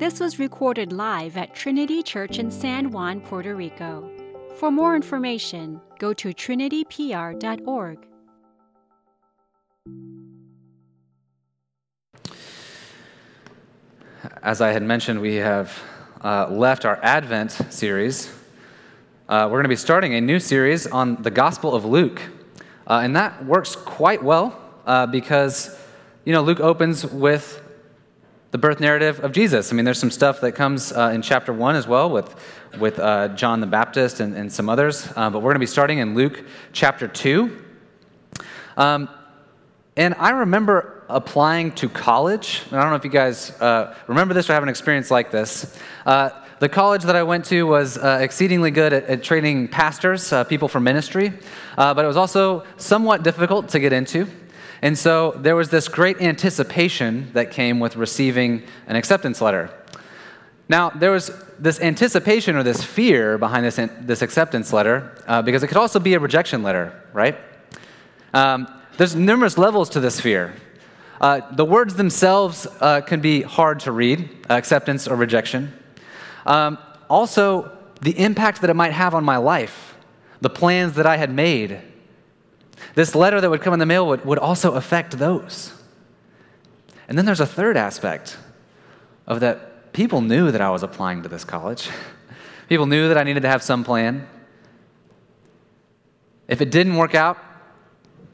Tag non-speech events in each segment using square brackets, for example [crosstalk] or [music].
This was recorded live at Trinity Church in San Juan, Puerto Rico. For more information, go to trinitypr.org. As I had mentioned, we have uh, left our Advent series. Uh, we're going to be starting a new series on the Gospel of Luke. Uh, and that works quite well uh, because, you know, Luke opens with the birth narrative of Jesus. I mean, there's some stuff that comes uh, in chapter one as well with, with uh, John the Baptist and, and some others. but we're going to be starting in Luke chapter two. Um, and I remember applying to college. I don't know if you guys uh, remember this or have an experience like this. Uh, the college that I went to was uh, exceedingly good at, at training pastors, uh, people for ministry, uh, but it was also somewhat difficult to get into. And so there was this great anticipation that came with receiving an acceptance letter. Now, there was this anticipation or this fear behind this, this acceptance letter uh, because it could also be a rejection letter, right? Um, there's numerous levels to this fear. Uh, the words themselves uh, can be hard to read, acceptance or rejection. Um, also, the impact that it might have on my life, the plans that I had made. This letter that would come in the mail would, would also affect those. And then there's a third aspect of that people knew that I was applying to this college. [laughs] People knew that I needed to have some plan. If it didn't work out,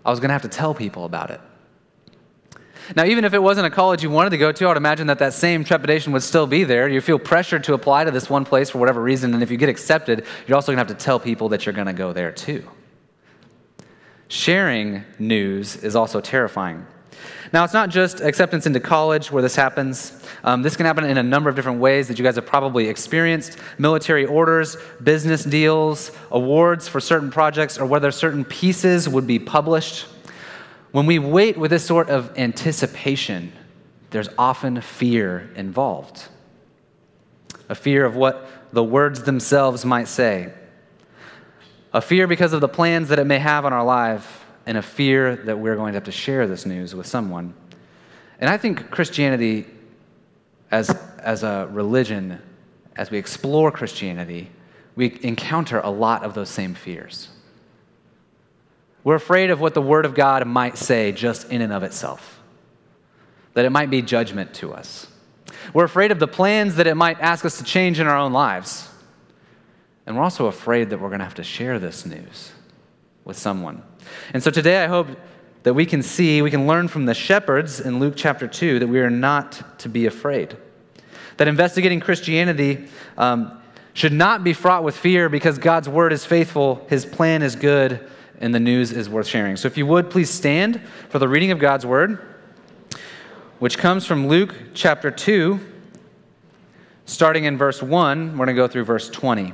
I was going to have to tell people about it. Now, even if it wasn't a college you wanted to go to, I would imagine that that same trepidation would still be there. You feel pressured to apply to this one place for whatever reason, and if you get accepted, you're also going to have to tell people that you're going to go there too. Sharing news is also terrifying. Now, it's not just acceptance into college where this happens. Um, this can happen in a number of different ways that you guys have probably experienced military orders, business deals, awards for certain projects, or whether certain pieces would be published. When we wait with this sort of anticipation, there's often fear involved a fear of what the words themselves might say, a fear because of the plans that it may have on our life and a fear that we're going to have to share this news with someone. And I think Christianity, as, as a religion, as we explore Christianity, we encounter a lot of those same fears. We're afraid of what the Word of God might say just in and of itself, that it might be judgment to us. We're afraid of the plans that it might ask us to change in our own lives. And we're also afraid that we're going to have to share this news with someone. And so today I hope that we can see, we can learn from the shepherds in Luke chapter 2 that we are not to be afraid. That investigating Christianity um, should not be fraught with fear because God's word is faithful, his plan is good, and the news is worth sharing. So if you would, please stand for the reading of God's word, which comes from Luke chapter 2, starting in verse 1. We're going to go through verse 20.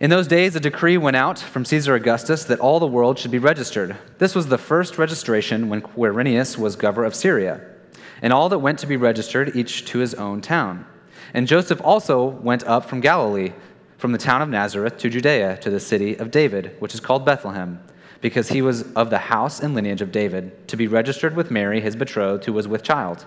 In those days, a decree went out from Caesar Augustus that all the world should be registered. This was the first registration when Quirinius was governor of Syria. And all that went to be registered, each to his own town. And Joseph also went up from Galilee, from the town of Nazareth to Judea, to the city of David, which is called Bethlehem, because he was of the house and lineage of David, to be registered with Mary, his betrothed, who was with child.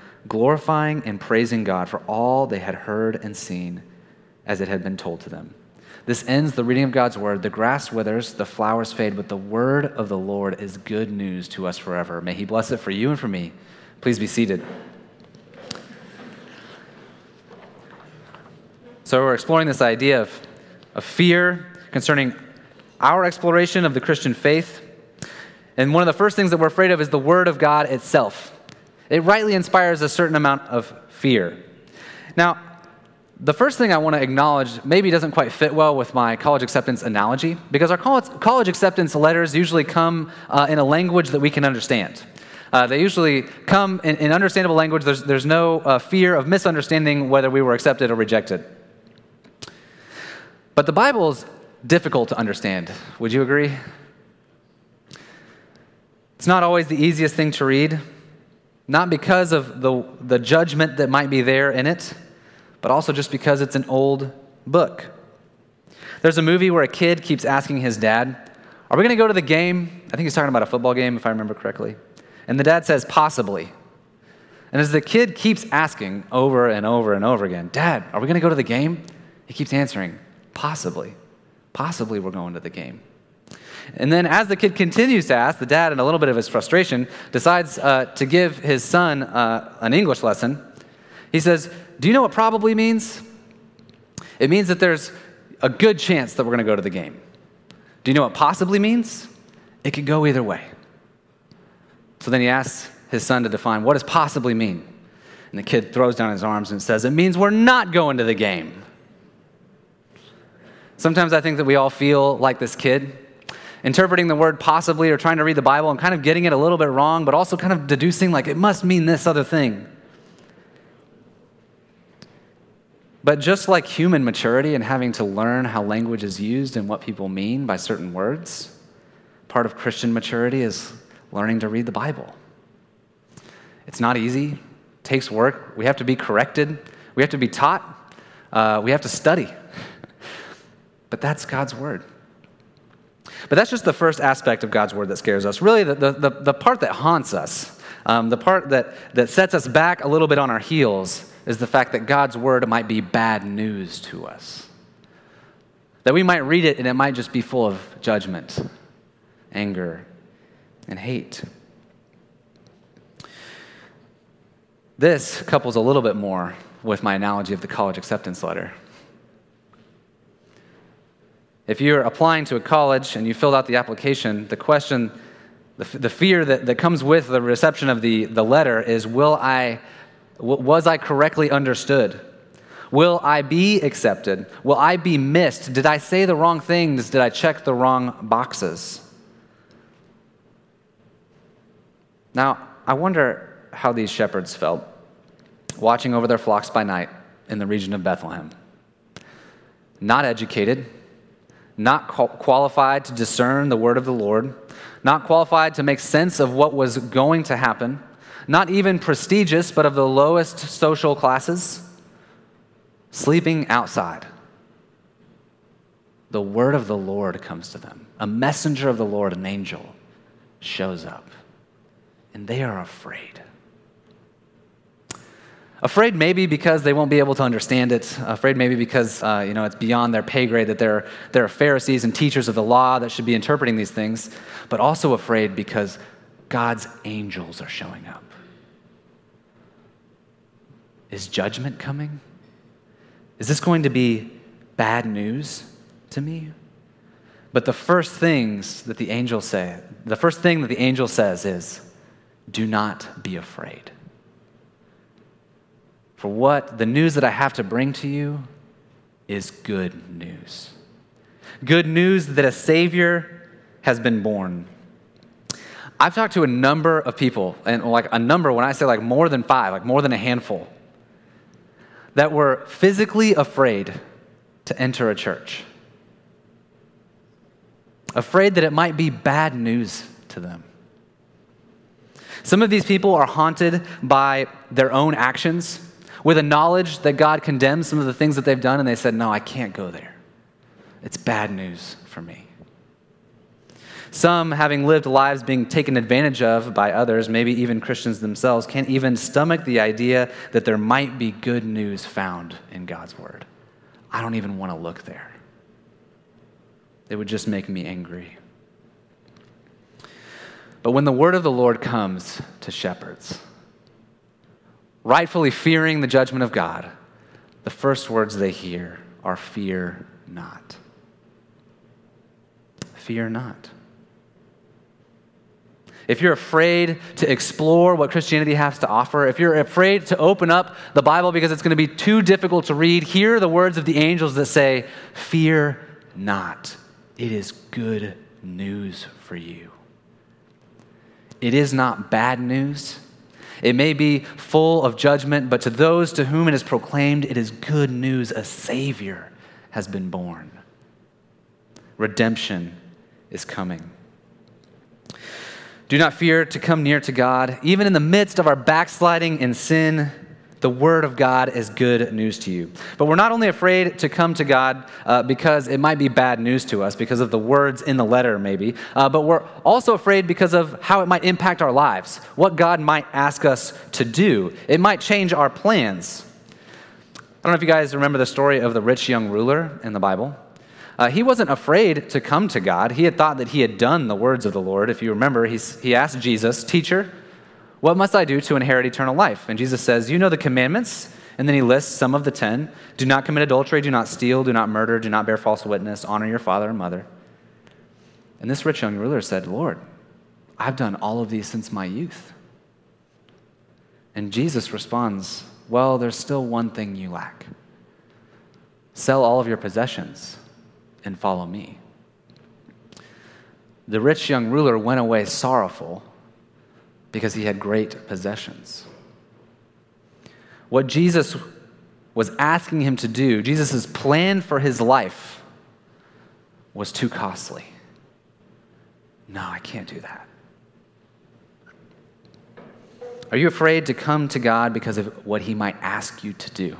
glorifying and praising God for all they had heard and seen as it had been told to them. This ends the reading of God's word. The grass withers, the flowers fade, but the word of the Lord is good news to us forever. May he bless it for you and for me. Please be seated. So, we're exploring this idea of, of fear concerning our exploration of the Christian faith. And one of the first things that we're afraid of is the Word of God itself. It rightly inspires a certain amount of fear. Now, the first thing I want to acknowledge maybe doesn't quite fit well with my college acceptance analogy because our college acceptance letters usually come uh, in a language that we can understand. Uh, they usually come in, in, understandable language. There's, there's no uh, fear of misunderstanding whether we were accepted or rejected. But the Bible is difficult to understand. Would you agree? It's not always the easiest thing to read, not because of the, the judgment that might be there in it but also just because it's an old book. There's a movie where a kid keeps asking his dad, Are we going to go to the game? I think he's talking about a football game, if I remember correctly. And the dad says, Possibly. And as the kid keeps asking over and over and over again, Dad, are we going to go to the game? He keeps answering, Possibly. Possibly we're going to the game. And then, as the kid continues to ask, the dad, in a little bit of his frustration, decides uh, to give his son uh, an English lesson. He says, do you know what probably means? It means that there's a good chance that we're going to go to the game. Do you know what possibly means? It could go either way. So then he asks his son to define what does possibly mean? And the kid throws down his arms and says, It means we're not going to the game. Sometimes I think that we all feel like this kid, interpreting the word possibly or trying to read the Bible and kind of getting it a little bit wrong, but also kind of deducing like it must mean this other thing. But just like human maturity and having to learn how language is used and what people mean by certain words, part of Christian maturity is learning to read the Bible. It's not easy, takes work. We have to be corrected, we have to be taught, uh, we have to study. [laughs] but that's God's Word. But that's just the first aspect of God's Word that scares us. Really, the, the, the part that haunts us, um, the part that, that sets us back a little bit on our heels, is the fact that God's word might be bad news to us. That we might read it and it might just be full of judgment, anger, and hate. This couples a little bit more with my analogy of the college acceptance letter. If you're applying to a college and you filled out the application, the question, the, the fear that, that comes with the reception of the, the letter is Will I was I correctly understood? Will I be accepted? Will I be missed? Did I say the wrong things? Did I check the wrong boxes? Now, I wonder how these shepherds felt watching over their flocks by night in the region of Bethlehem. Not educated, not qualified to discern the word of the Lord, not qualified to make sense of what was going to happen not even prestigious, but of the lowest social classes, sleeping outside. The word of the Lord comes to them. A messenger of the Lord, an angel, shows up, and they are afraid. Afraid maybe because they won't be able to understand it. Afraid maybe because uh, you know it's beyond their pay grade that there are, they're Pharisees and teachers of the law that should be interpreting these things. But also afraid because God's angels are showing up. Is judgment coming? Is this going to be bad news to me? But the first things that the angel say, the first thing that the angel says is, do not be afraid. For what the news that I have to bring to you is good news. Good news that a Savior has been born. I've talked to a number of people, and like a number, when I say like more than five, like more than a handful, that were physically afraid to enter a church, afraid that it might be bad news to them. Some of these people are haunted by their own actions with a knowledge that God condemns some of the things that they've done, and they said, No, I can't go there. It's bad news for me. Some, having lived lives being taken advantage of by others, maybe even Christians themselves, can't even stomach the idea that there might be good news found in God's Word. I don't even want to look there. It would just make me angry. But when the Word of the Lord comes to shepherds, rightfully fearing the judgment of God, the first words they hear are fear not. Fear not. If you're afraid to explore what Christianity has to offer, if you're afraid to open up the Bible because it's going to be too difficult to read, hear the words of the angels that say, Fear not. It is good news for you. It is not bad news. It may be full of judgment, but to those to whom it is proclaimed, it is good news. A Savior has been born. Redemption is coming. Do not fear to come near to God. Even in the midst of our backsliding and sin, the Word of God is good news to you. But we're not only afraid to come to God uh, because it might be bad news to us, because of the words in the letter, maybe, uh, but we're also afraid because of how it might impact our lives, what God might ask us to do. It might change our plans. I don't know if you guys remember the story of the rich young ruler in the Bible. Uh, he wasn't afraid to come to God. He had thought that he had done the words of the Lord. If you remember, he asked Jesus, Teacher, what must I do to inherit eternal life? And Jesus says, You know the commandments. And then he lists some of the ten do not commit adultery, do not steal, do not murder, do not bear false witness, honor your father and mother. And this rich young ruler said, Lord, I've done all of these since my youth. And Jesus responds, Well, there's still one thing you lack. Sell all of your possessions and follow me. The rich young ruler went away sorrowful because he had great possessions. What Jesus was asking him to do, Jesus' plan for his life, was too costly. No, I can't do that. Are you afraid to come to God because of what he might ask you to do?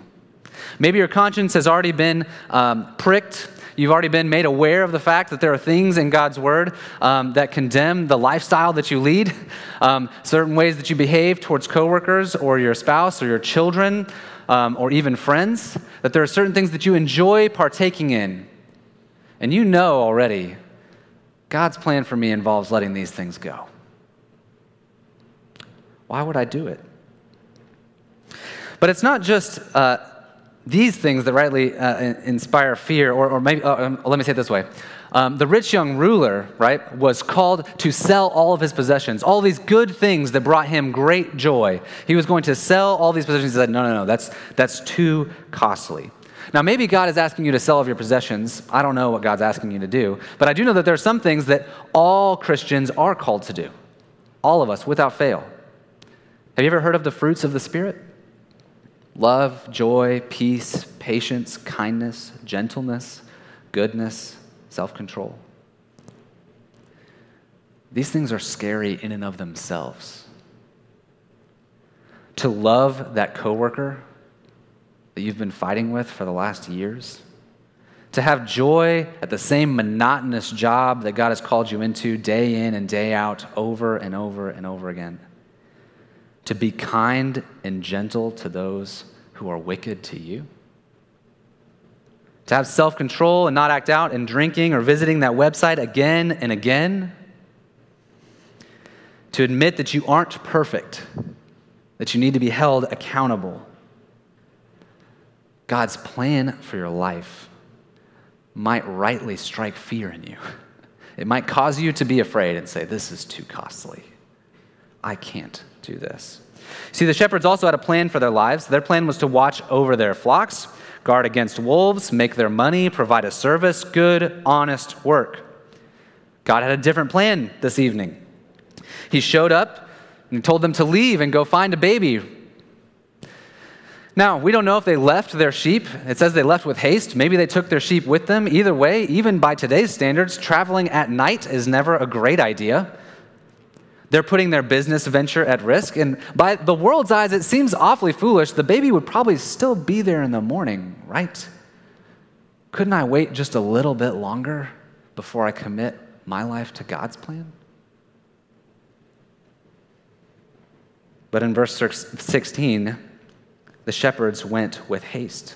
Maybe your conscience has already been um, pricked You've already been made aware of the fact that there are things in God's word um, that condemn the lifestyle that you lead, [laughs] um, certain ways that you behave towards coworkers or your spouse or your children um, or even friends, that there are certain things that you enjoy partaking in. And you know already, God's plan for me involves letting these things go. Why would I do it? But it's not just uh, these things that rightly uh, inspire fear, or, or maybe, uh, um, let me say it this way. Um, the rich young ruler, right, was called to sell all of his possessions, all these good things that brought him great joy. He was going to sell all these possessions. He said, No, no, no, that's, that's too costly. Now, maybe God is asking you to sell of your possessions. I don't know what God's asking you to do, but I do know that there are some things that all Christians are called to do. All of us, without fail. Have you ever heard of the fruits of the Spirit? Love, joy, peace, patience, kindness, gentleness, goodness, self control. These things are scary in and of themselves. To love that coworker that you've been fighting with for the last years, to have joy at the same monotonous job that God has called you into day in and day out, over and over and over again to be kind and gentle to those who are wicked to you? To have self control and not act out in drinking or visiting that website again and again? To admit that you aren't perfect, that you need to be held accountable. God's plan for your life might rightly strike fear in you. It might cause you to be afraid and say, This is too costly. I can't do this. See, the shepherds also had a plan for their lives. Their plan was to watch over their flocks, guard against wolves, make their money, provide a service, good, honest work. God had a different plan this evening. He showed up and told them to leave and go find a baby. Now, we don't know if they left their sheep. It says they left with haste. Maybe they took their sheep with them. Either way, even by today's standards, traveling at night is never a great idea. They're putting their business venture at risk. And by the world's eyes, it seems awfully foolish. The baby would probably still be there in the morning, right? Couldn't I wait just a little bit longer before I commit my life to God's plan? But in verse 16, the shepherds went with haste.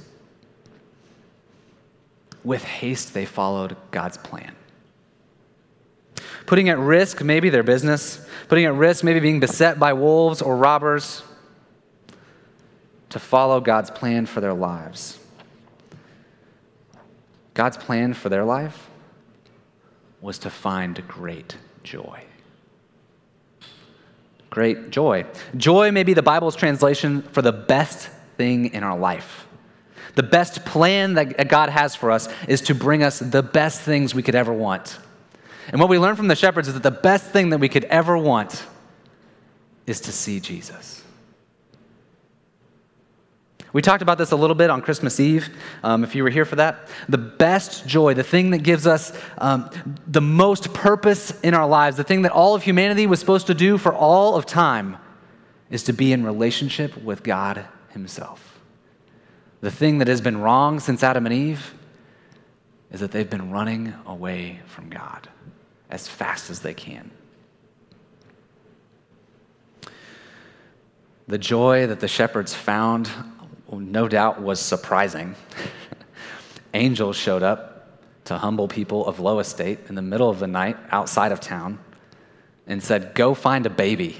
With haste, they followed God's plan. Putting at risk maybe their business, putting at risk maybe being beset by wolves or robbers to follow God's plan for their lives. God's plan for their life was to find great joy great joy. Joy may be the Bible's translation for the best thing in our life. The best plan that God has for us is to bring us the best things we could ever want. And what we learn from the shepherds is that the best thing that we could ever want is to see Jesus. We talked about this a little bit on Christmas Eve, um, if you were here for that. The best joy, the thing that gives us um, the most purpose in our lives, the thing that all of humanity was supposed to do for all of time, is to be in relationship with God Himself. The thing that has been wrong since Adam and Eve is that they've been running away from God as fast as they can. The joy that the shepherds found no doubt was surprising. [laughs] Angels showed up to humble people of low estate in the middle of the night outside of town and said, Go find a baby.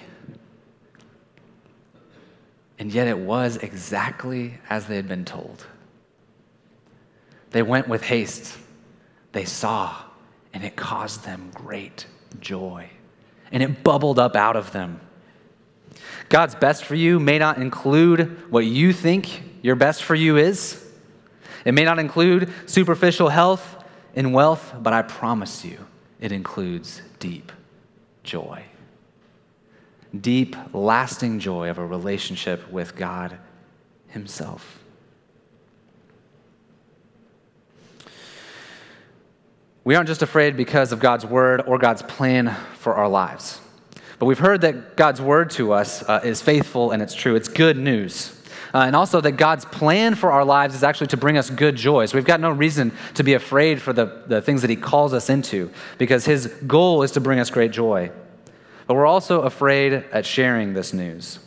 And yet it was exactly as they had been told. They went with haste. They saw, and it caused them great joy. And it bubbled up out of them. God's best for you may not include what you think your best for you is. It may not include superficial health and wealth, but I promise you, it includes deep joy. Deep, lasting joy of a relationship with God Himself. We aren't just afraid because of God's word or God's plan for our lives. But we've heard that God's word to us uh, is faithful and it's true. It's good news. Uh, and also that God's plan for our lives is actually to bring us good joy. So we've got no reason to be afraid for the, the things that He calls us into because His goal is to bring us great joy. But we're also afraid at sharing this news.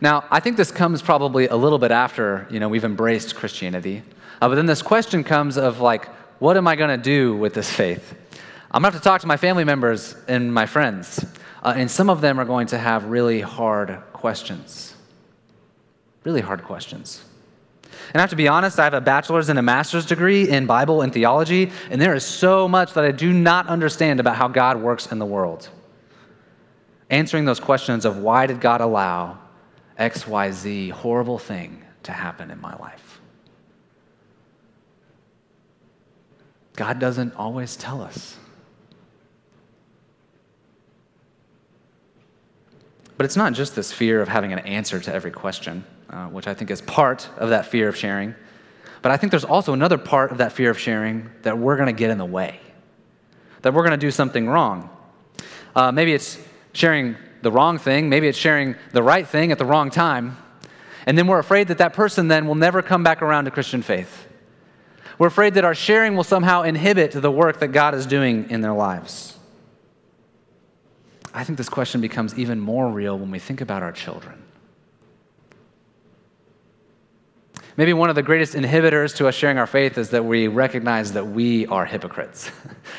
Now, I think this comes probably a little bit after, you know, we've embraced Christianity. Uh, but then this question comes of like, what am I going to do with this faith? I'm going to have to talk to my family members and my friends. Uh, and some of them are going to have really hard questions. Really hard questions. And I have to be honest, I have a bachelor's and a master's degree in Bible and theology, and there is so much that I do not understand about how God works in the world. Answering those questions of why did God allow XYZ horrible thing to happen in my life? God doesn't always tell us. But it's not just this fear of having an answer to every question, uh, which I think is part of that fear of sharing. But I think there's also another part of that fear of sharing that we're going to get in the way, that we're going to do something wrong. Uh, maybe it's sharing the wrong thing, maybe it's sharing the right thing at the wrong time. And then we're afraid that that person then will never come back around to Christian faith. We're afraid that our sharing will somehow inhibit the work that God is doing in their lives. I think this question becomes even more real when we think about our children. Maybe one of the greatest inhibitors to us sharing our faith is that we recognize that we are hypocrites.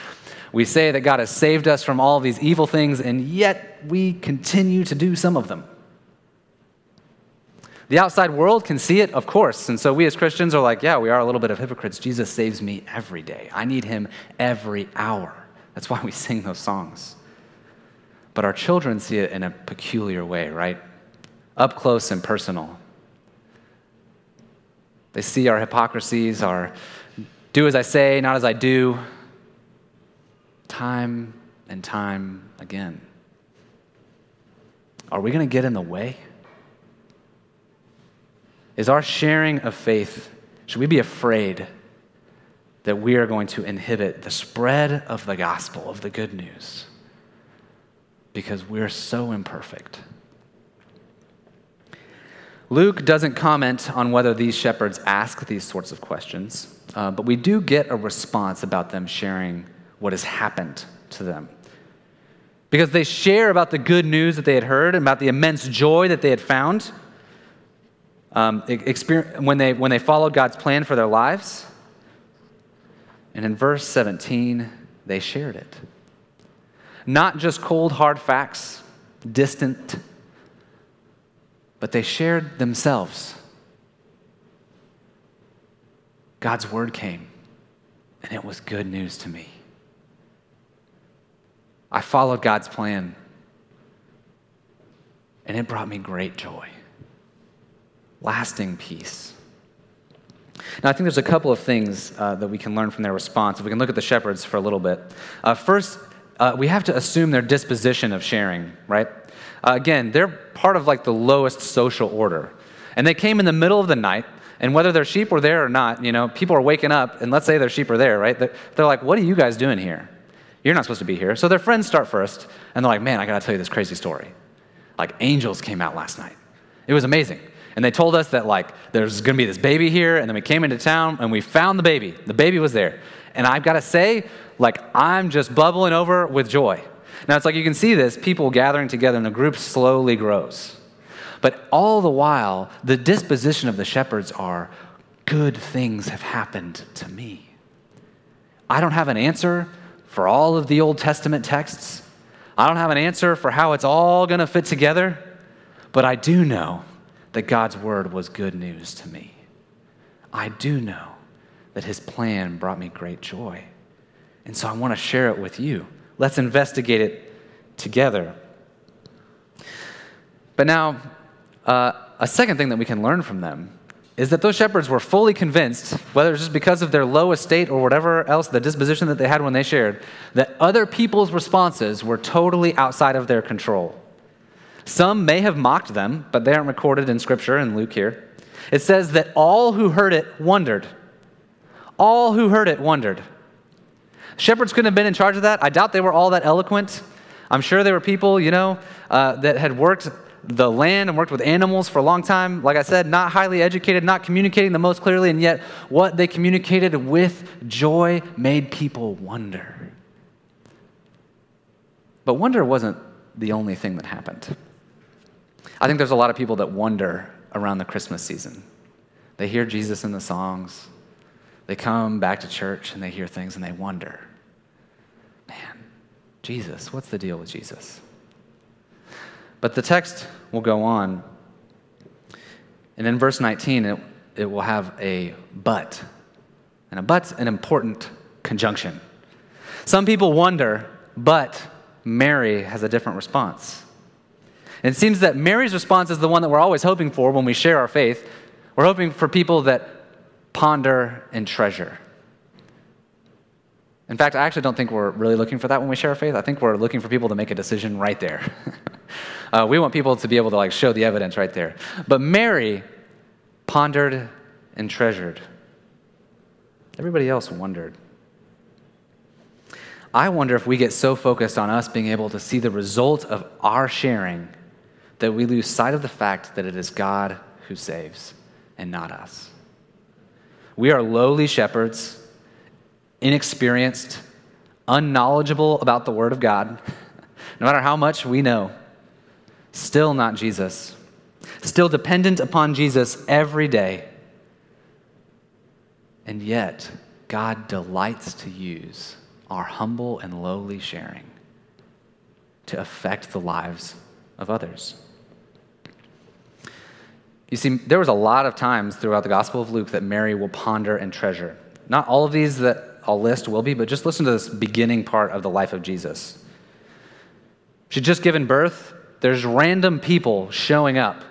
[laughs] we say that God has saved us from all these evil things, and yet we continue to do some of them. The outside world can see it, of course. And so we as Christians are like, yeah, we are a little bit of hypocrites. Jesus saves me every day. I need him every hour. That's why we [laughs] sing those songs. But our children see it in a peculiar way, right? Up close and personal. They see our hypocrisies, our do as I say, not as I do, time and time again. Are we going to get in the way? Is our sharing of faith, should we be afraid that we are going to inhibit the spread of the gospel, of the good news? because we're so imperfect. Luke doesn't comment on whether these shepherds ask these sorts of questions, uh, but we do get a response about them sharing what has happened to them. Because they share about the good news that they had heard and about the immense joy that they had found um, when, they, when they followed God's plan for their lives. And in verse 17, they shared it. Not just cold, hard facts, distant, but they shared themselves. God's word came, and it was good news to me. I followed God's plan, and it brought me great joy, lasting peace. Now, I think there's a couple of things uh, that we can learn from their response. If we can look at the shepherds for a little bit. Uh, first, uh, we have to assume their disposition of sharing, right? Uh, again, they're part of like the lowest social order. And they came in the middle of the night, and whether their sheep were there or not, you know, people are waking up, and let's say their sheep are there, right? They're, they're like, what are you guys doing here? You're not supposed to be here. So their friends start first, and they're like, man, I gotta tell you this crazy story. Like, angels came out last night. It was amazing. And they told us that, like, there's gonna be this baby here, and then we came into town and we found the baby. The baby was there. And I've gotta say, like, I'm just bubbling over with joy. Now, it's like you can see this people gathering together, and the group slowly grows. But all the while, the disposition of the shepherds are good things have happened to me. I don't have an answer for all of the Old Testament texts. I don't have an answer for how it's all going to fit together, but I do know that God's word was good news to me. I do know that his plan brought me great joy. And so I want to share it with you. Let's investigate it together. But now, uh, a second thing that we can learn from them is that those shepherds were fully convinced, whether it's just because of their low estate or whatever else, the disposition that they had when they shared, that other people's responses were totally outside of their control. Some may have mocked them, but they aren't recorded in Scripture in Luke here. It says that all who heard it wondered. All who heard it wondered. Shepherds couldn't have been in charge of that. I doubt they were all that eloquent. I'm sure there were people, you know, uh, that had worked the land and worked with animals for a long time. Like I said, not highly educated, not communicating the most clearly, and yet what they communicated with joy made people wonder. But wonder wasn't the only thing that happened. I think there's a lot of people that wonder around the Christmas season. They hear Jesus in the songs, they come back to church and they hear things and they wonder, man, Jesus, what's the deal with Jesus? But the text will go on. And in verse 19, it, it will have a but. And a but's an important conjunction. Some people wonder, but Mary has a different response. And it seems that Mary's response is the one that we're always hoping for when we share our faith. We're hoping for people that ponder and treasure. In fact, I actually don't think we're really looking for that when we share our faith. I think we're looking for people to make a decision right there. [laughs] uh, we want people to be able to like show the evidence right there. But Mary pondered and treasured. Everybody else wondered. I wonder if we get so focused on us being able to see the result of our sharing that we lose sight of the fact that it is God who saves and not us. We are lowly shepherds inexperienced, unknowledgeable about the Word of God, [laughs] no matter how much we know, still not Jesus, still dependent upon Jesus every day. And yet, God delights to use our humble and lowly sharing to affect the lives of others. You see, there was a lot of times throughout the Gospel of Luke that Mary will ponder and treasure. Not all of these that I'll list will be, but just listen to this beginning part of the life of Jesus. She'd just given birth. There's random people showing up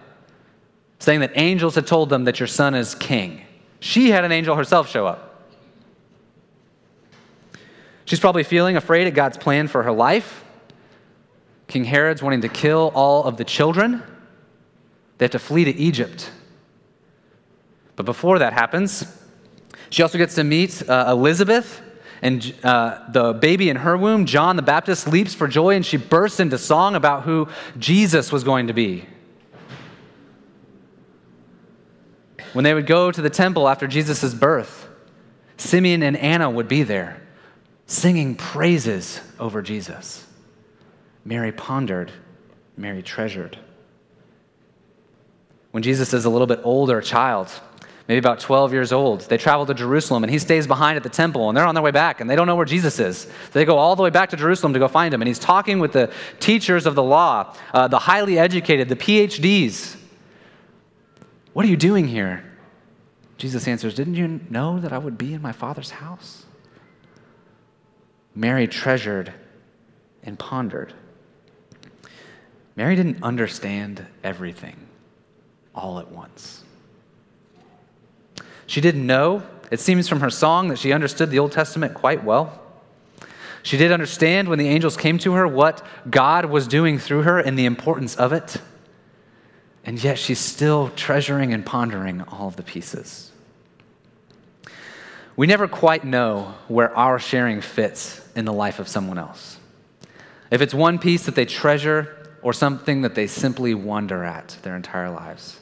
saying that angels had told them that your son is king. She had an angel herself show up. She's probably feeling afraid at God's plan for her life. King Herod's wanting to kill all of the children. They have to flee to Egypt. But before that happens, she also gets to meet uh, Elizabeth and uh, the baby in her womb, John the Baptist, leaps for joy and she bursts into song about who Jesus was going to be. When they would go to the temple after Jesus' birth, Simeon and Anna would be there singing praises over Jesus. Mary pondered, Mary treasured. When Jesus is a little bit older, a child, maybe about 12 years old, they travel to Jerusalem and he stays behind at the temple and they're on their way back and they don't know where Jesus is. So they go all the way back to Jerusalem to go find him. And he's talking with the teachers of the law, uh, the highly educated, the PhDs. What are you doing here? Jesus answers, Didn't you know that I would be in my Father's house? Mary treasured and pondered. Mary didn't understand everything all at once. She didn't know, it seems from her song, that she understood the Old Testament quite well. She did understand when the angels came to her what God was doing through her and the importance of it. And yet she's still treasuring and pondering all of the pieces. We never quite know where our sharing fits in the life of someone else. If it's one piece that they treasure or something that they simply wonder at their entire lives.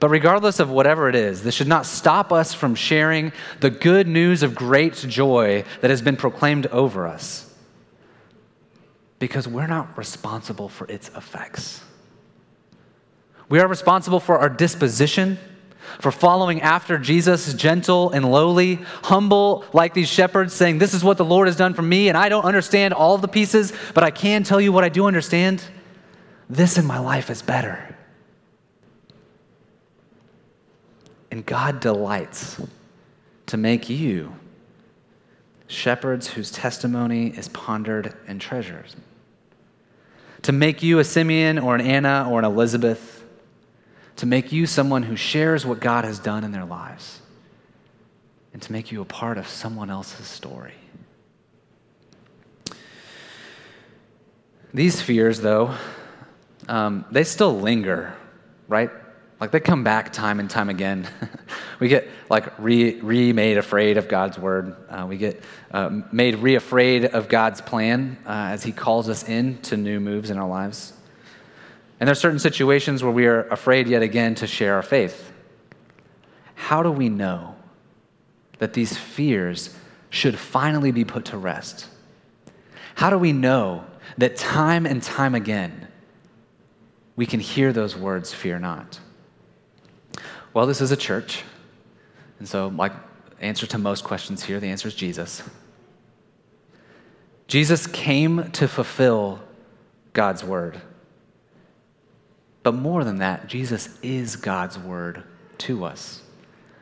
But regardless of whatever it is, this should not stop us from sharing the good news of great joy that has been proclaimed over us. Because we're not responsible for its effects. We are responsible for our disposition for following after Jesus, gentle and lowly, humble like these shepherds, saying, This is what the Lord has done for me, and I don't understand all the pieces, but I can tell you what I do understand. This in my life is better. And God delights to make you shepherds whose testimony is pondered and treasured. To make you a Simeon or an Anna or an Elizabeth to make you someone who shares what God has done in their lives, and to make you a part of someone else's story. These fears, though, um, they still linger, right? Like they come back time and time again. [laughs] we get like re, remade afraid of God's word. Uh, we get uh, made re afraid of God's plan uh, as He calls us in to new moves in our lives. And there are certain situations where we are afraid yet again to share our faith. How do we know that these fears should finally be put to rest? How do we know that time and time again we can hear those words, fear not? Well, this is a church. And so, my answer to most questions here, the answer is Jesus. Jesus came to fulfill God's word. But more than that, Jesus is God's word to us.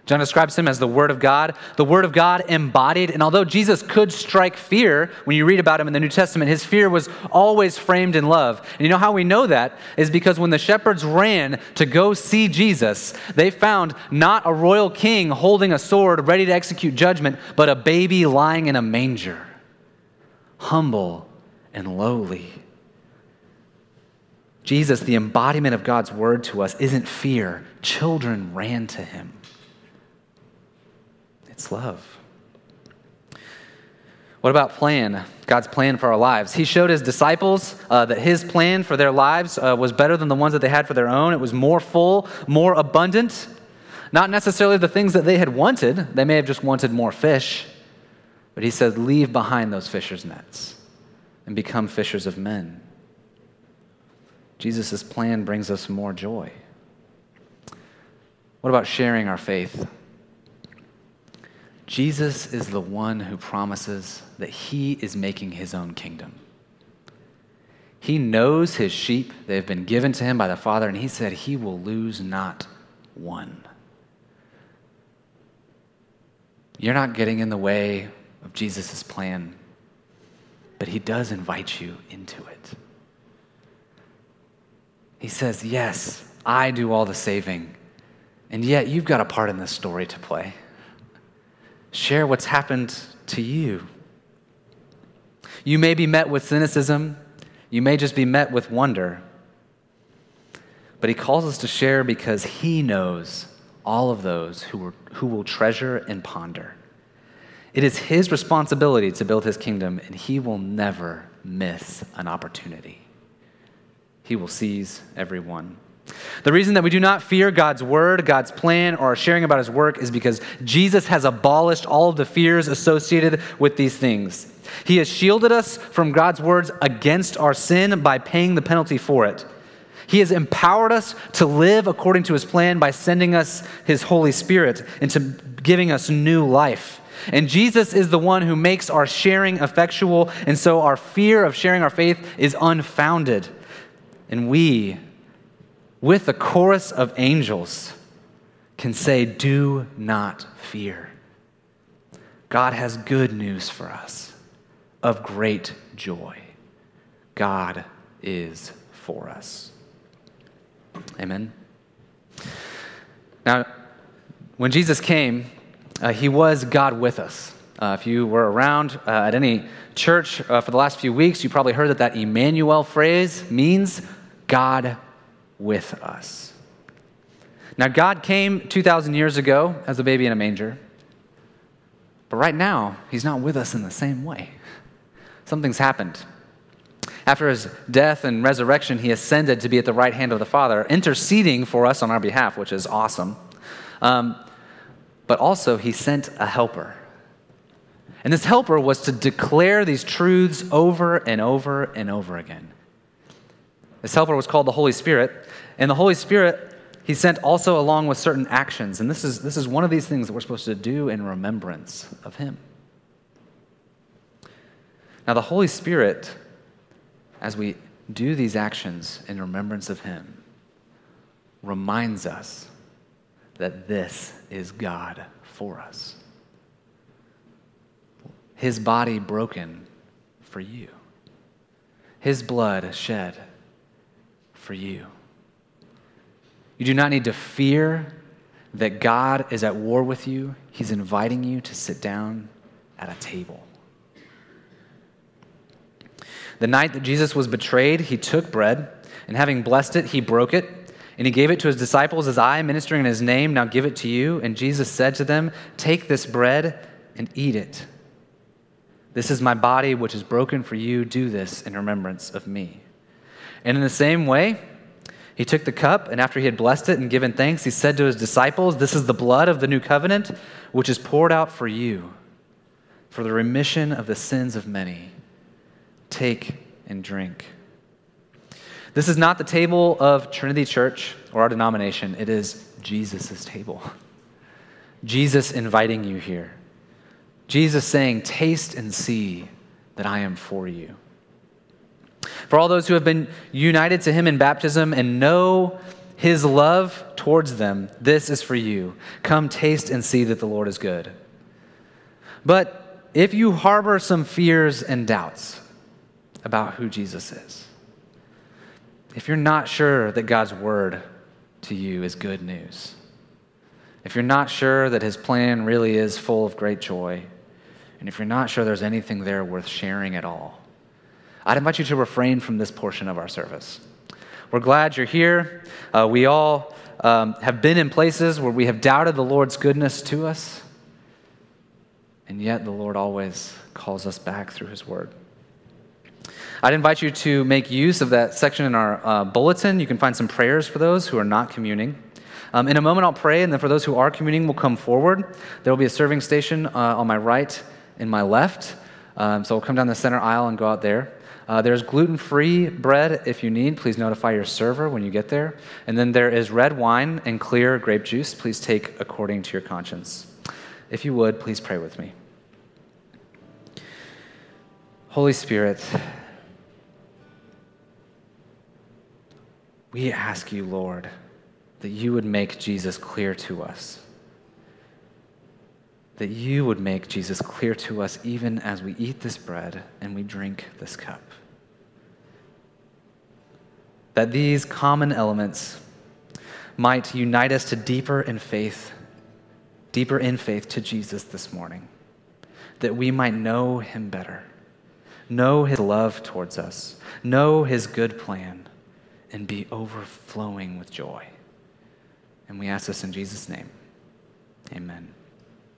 John describes him as the Word of God, the Word of God embodied. And although Jesus could strike fear, when you read about him in the New Testament, his fear was always framed in love. And you know how we know that? Is because when the shepherds ran to go see Jesus, they found not a royal king holding a sword ready to execute judgment, but a baby lying in a manger, humble and lowly. Jesus, the embodiment of God's word to us, isn't fear. Children ran to him. It's love. What about plan? God's plan for our lives. He showed his disciples uh, that his plan for their lives uh, was better than the ones that they had for their own. It was more full, more abundant. Not necessarily the things that they had wanted, they may have just wanted more fish. But he said, Leave behind those fishers' nets and become fishers of men. Jesus' plan brings us more joy. What about sharing our faith? Jesus is the one who promises that he is making his own kingdom. He knows his sheep, they have been given to him by the Father, and he said he will lose not one. You're not getting in the way of Jesus' plan, but he does invite you into it. He says, Yes, I do all the saving. And yet you've got a part in this story to play. Share what's happened to you. You may be met with cynicism, you may just be met with wonder. But he calls us to share because he knows all of those who, are, who will treasure and ponder. It is his responsibility to build his kingdom, and he will never miss an opportunity. He will seize every one. The reason that we do not fear God's word, God's plan, or our sharing about his work is because Jesus has abolished all of the fears associated with these things. He has shielded us from God's words against our sin by paying the penalty for it. He has empowered us to live according to his plan by sending us his Holy Spirit and giving us new life. And Jesus is the one who makes our sharing effectual, and so our fear of sharing our faith is unfounded. And we, with a chorus of angels, can say, Do not fear. God has good news for us of great joy. God is for us. Amen. Now, when Jesus came, uh, he was God with us. Uh, if you were around uh, at any church uh, for the last few weeks, you probably heard that that Emmanuel phrase means God with us. Now, God came 2,000 years ago as a baby in a manger, but right now, He's not with us in the same way. Something's happened. After his death and resurrection, he ascended to be at the right hand of the Father, interceding for us on our behalf, which is awesome. Um, but also, he sent a helper. And this helper was to declare these truths over and over and over again. This helper was called the Holy Spirit. And the Holy Spirit, he sent also along with certain actions. And this is, this is one of these things that we're supposed to do in remembrance of him. Now, the Holy Spirit, as we do these actions in remembrance of him, reminds us that this is God for us. His body broken for you, His blood shed for you. You do not need to fear that God is at war with you. He's inviting you to sit down at a table. The night that Jesus was betrayed, he took bread, and having blessed it, he broke it and he gave it to his disciples as I, ministering in his name, now give it to you. And Jesus said to them, Take this bread and eat it. This is my body, which is broken for you. Do this in remembrance of me. And in the same way, he took the cup, and after he had blessed it and given thanks, he said to his disciples, This is the blood of the new covenant, which is poured out for you for the remission of the sins of many. Take and drink. This is not the table of Trinity Church or our denomination, it is Jesus' table. Jesus inviting you here. Jesus saying, Taste and see that I am for you. For all those who have been united to him in baptism and know his love towards them, this is for you. Come taste and see that the Lord is good. But if you harbor some fears and doubts about who Jesus is, if you're not sure that God's word to you is good news, if you're not sure that his plan really is full of great joy, and if you're not sure there's anything there worth sharing at all, I'd invite you to refrain from this portion of our service. We're glad you're here. Uh, we all um, have been in places where we have doubted the Lord's goodness to us, and yet the Lord always calls us back through his word. I'd invite you to make use of that section in our uh, bulletin. You can find some prayers for those who are not communing. Um, in a moment, I'll pray, and then for those who are communing, we'll come forward. There will be a serving station uh, on my right and my left. Um, so we'll come down the center aisle and go out there. Uh, there's gluten free bread if you need. Please notify your server when you get there. And then there is red wine and clear grape juice. Please take according to your conscience. If you would, please pray with me. Holy Spirit, We ask you, Lord, that you would make Jesus clear to us. That you would make Jesus clear to us even as we eat this bread and we drink this cup. That these common elements might unite us to deeper in faith, deeper in faith to Jesus this morning. That we might know him better, know his love towards us, know his good plan and be overflowing with joy. And we ask this in Jesus' name. Amen.